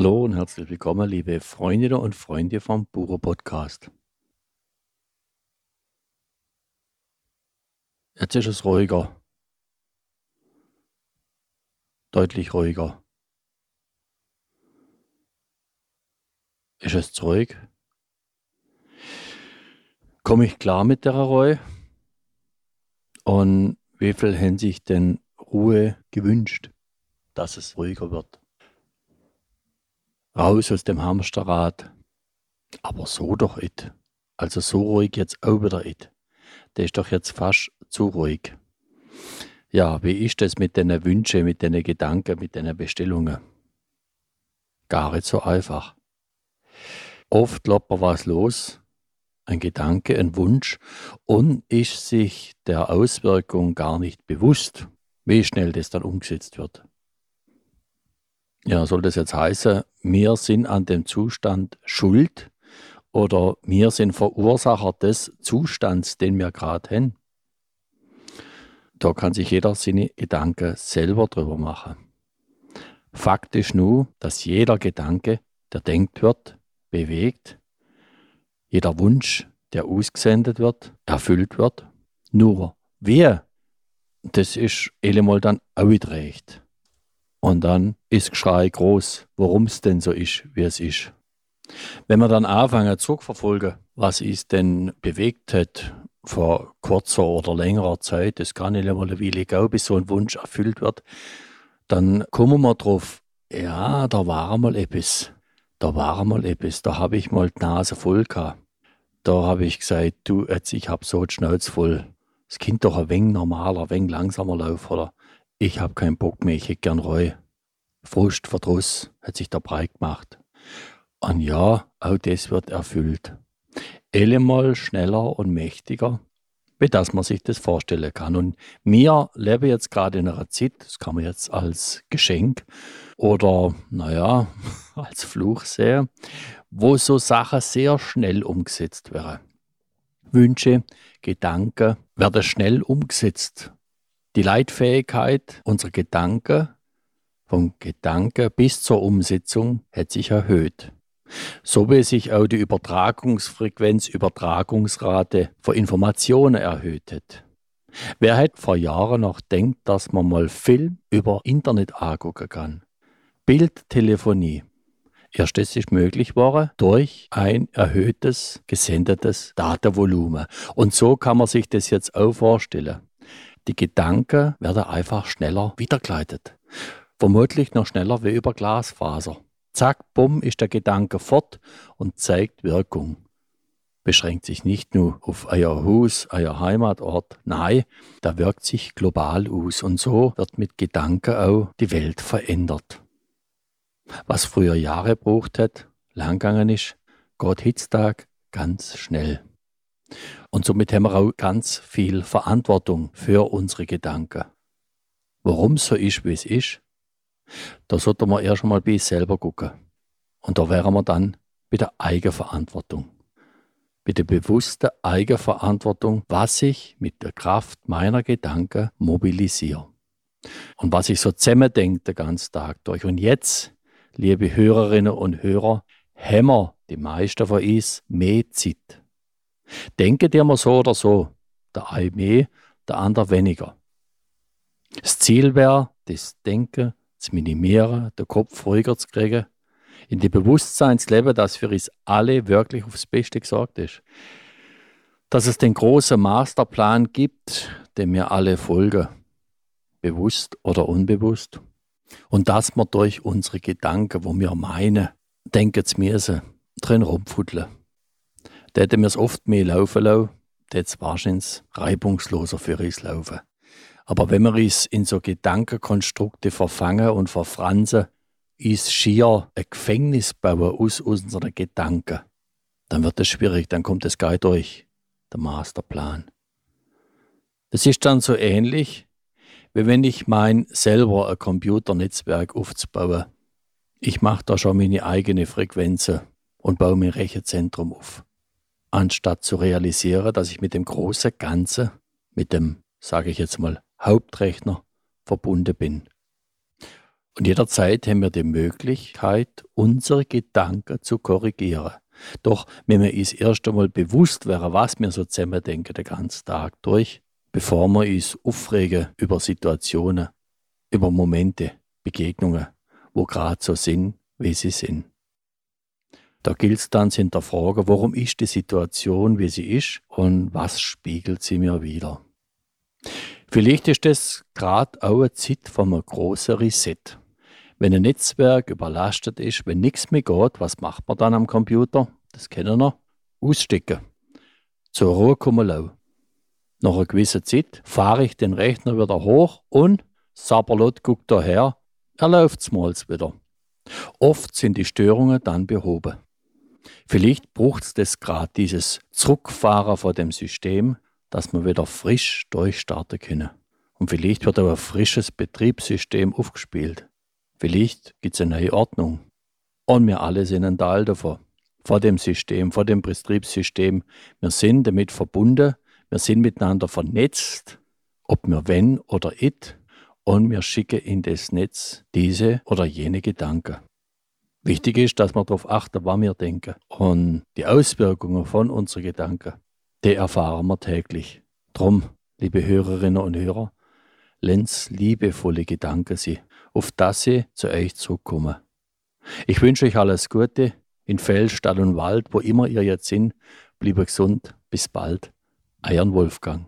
Hallo und herzlich willkommen, liebe Freundinnen und Freunde vom Buro Podcast. Jetzt ist es ruhiger. Deutlich ruhiger. Ist es zu ruhig? Komme ich klar mit der Ruhe? Und wie viel haben sich denn Ruhe gewünscht, dass es ruhiger wird? Raus aus dem Hamsterrad. Aber so doch it. Also so ruhig jetzt auch wieder it. Der ist doch jetzt fast zu ruhig. Ja, wie ist das mit den Wünschen, mit den Gedanken, mit den Bestellungen? Gar nicht so einfach. Oft loppert was los, ein Gedanke, ein Wunsch und ist sich der Auswirkung gar nicht bewusst, wie schnell das dann umgesetzt wird. Ja, soll das jetzt heißen, wir sind an dem Zustand schuld oder wir sind Verursacher des Zustands, den wir gerade haben? Da kann sich jeder seine Gedanken selber drüber machen. Fakt ist nur, dass jeder Gedanke, der denkt wird, bewegt, jeder Wunsch, der ausgesendet wird, erfüllt wird. Nur wer, das ist allemal dann auch recht. Und dann ist Geschrei groß, warum es denn so ist, wie es ist. Wenn wir dann anfangen zurückverfolgen, was es denn bewegt hat vor kurzer oder längerer Zeit, das kann nicht einmal eine Weile bis so ein Wunsch erfüllt wird, dann kommen wir drauf, ja, da war mal etwas, da war mal etwas, da habe ich mal die Nase voll gehabt. Da habe ich gesagt, du, jetzt, ich habe so die Schnauze voll. Das Kind doch ein wenig normaler, ein wenig langsamer laufen, oder? Ich habe keinen Bock mehr, ich hätte gern Reue. Frust, Verdruss hat sich da breit gemacht. Und ja, auch das wird erfüllt. Allemal schneller und mächtiger, wie dass man sich das vorstellen kann. Und wir leben jetzt gerade in einer Zeit, das kann man jetzt als Geschenk oder, naja, als Fluch sehen, wo so Sachen sehr schnell umgesetzt werden. Wünsche, Gedanken werden schnell umgesetzt die Leitfähigkeit unserer Gedanken vom Gedanke bis zur Umsetzung hat sich erhöht. So wie sich auch die Übertragungsfrequenz, Übertragungsrate für Informationen erhöht hat. Wer hätte vor Jahren noch denkt, dass man mal Film über Internet angucken kann? Bildtelefonie. Erst das ist möglich geworden durch ein erhöhtes gesendetes Datenvolumen. Und so kann man sich das jetzt auch vorstellen. Die Gedanken werden einfach schneller wiedergeleitet. Vermutlich noch schneller wie über Glasfaser. Zack, bumm, ist der Gedanke fort und zeigt Wirkung. Beschränkt sich nicht nur auf euer Haus, euer Heimatort, nein, da wirkt sich global aus und so wird mit Gedanken auch die Welt verändert. Was früher Jahre braucht hat, langgegangen ist, Gott Hitztag ganz schnell. Und somit haben wir auch ganz viel Verantwortung für unsere Gedanken. Warum so ist, wie es ist, da sollten wir erst einmal bei uns selber gucken. Und da wären wir dann bei der Eigenverantwortung. Bei der bewussten Eigenverantwortung, was ich mit der Kraft meiner Gedanken mobilisiere. Und was ich so zusammendenke den ganzen Tag durch. Und jetzt, liebe Hörerinnen und Hörer, haben wir die meisten von uns mehr Zeit Denke dir mal so oder so, der eine mehr, der andere weniger. Das Ziel wäre, das Denken zu minimieren, den Kopf ruhiger zu kriegen, in dem Bewusstsein zu leben, dass für uns alle wirklich aufs Beste gesorgt ist. Dass es den großen Masterplan gibt, dem wir alle folgen, bewusst oder unbewusst. Und dass wir durch unsere Gedanken, wo wir meinen, denken zu müssen, drin rumfuddeln. Da hätte mir es oft mehr laufen lassen, dann es wahrscheinlich reibungsloser für uns laufen. Aber wenn wir uns in so Gedankenkonstrukte verfangen und verfransen, ist schier ein Gefängnis bauen aus unseren Gedanken, dann wird es schwierig, dann kommt es gar durch, der Masterplan. Das ist dann so ähnlich, wie wenn ich mein selber ein Computernetzwerk aufzubauen. Ich mache da schon meine eigene Frequenzen und baue mir ein Rechenzentrum auf anstatt zu realisieren, dass ich mit dem großen Ganzen, mit dem, sage ich jetzt mal, Hauptrechner verbunden bin. Und jederzeit haben wir die Möglichkeit, unsere Gedanken zu korrigieren. Doch wenn wir uns erst einmal bewusst wären, was wir so zusammen denken den ganzen Tag durch, bevor wir uns aufregen über Situationen, über Momente, Begegnungen, wo gerade so sind, wie sie sind. Da gilt es dann zu hinterfragen, warum ist die Situation, wie sie ist und was spiegelt sie mir wieder. Vielleicht ist das gerade auch eine Zeit von einem großen Reset. Wenn ein Netzwerk überlastet ist, wenn nichts mehr geht, was macht man dann am Computer? Das kennen wir. Ausstecken. Zur Ruhe kommen lassen. Nach einer gewissen Zeit fahre ich den Rechner wieder hoch und Saberlot guckt daher, er läuft mal wieder. Oft sind die Störungen dann behoben. Vielleicht braucht es das gerade, dieses Zurückfahren von dem System, dass wir wieder frisch durchstarten können. Und vielleicht wird auch ein frisches Betriebssystem aufgespielt. Vielleicht gibt es eine neue Ordnung. Und wir alle sind ein Teil davon. Vor dem System, vor dem Betriebssystem. Wir sind damit verbunden, wir sind miteinander vernetzt, ob wir wenn oder it, und wir schicken in das Netz diese oder jene Gedanken. Wichtig ist, dass wir darauf achten, was wir denken. Und die Auswirkungen von unseren Gedanken, die erfahren wir täglich. Drum, liebe Hörerinnen und Hörer, lenz liebevolle Gedanken sie, auf dass sie zu euch zurückkommen. Ich wünsche euch alles Gute in Feld, Stadt und Wald, wo immer ihr jetzt sind. Bliebe gesund. Bis bald. Eiern Wolfgang.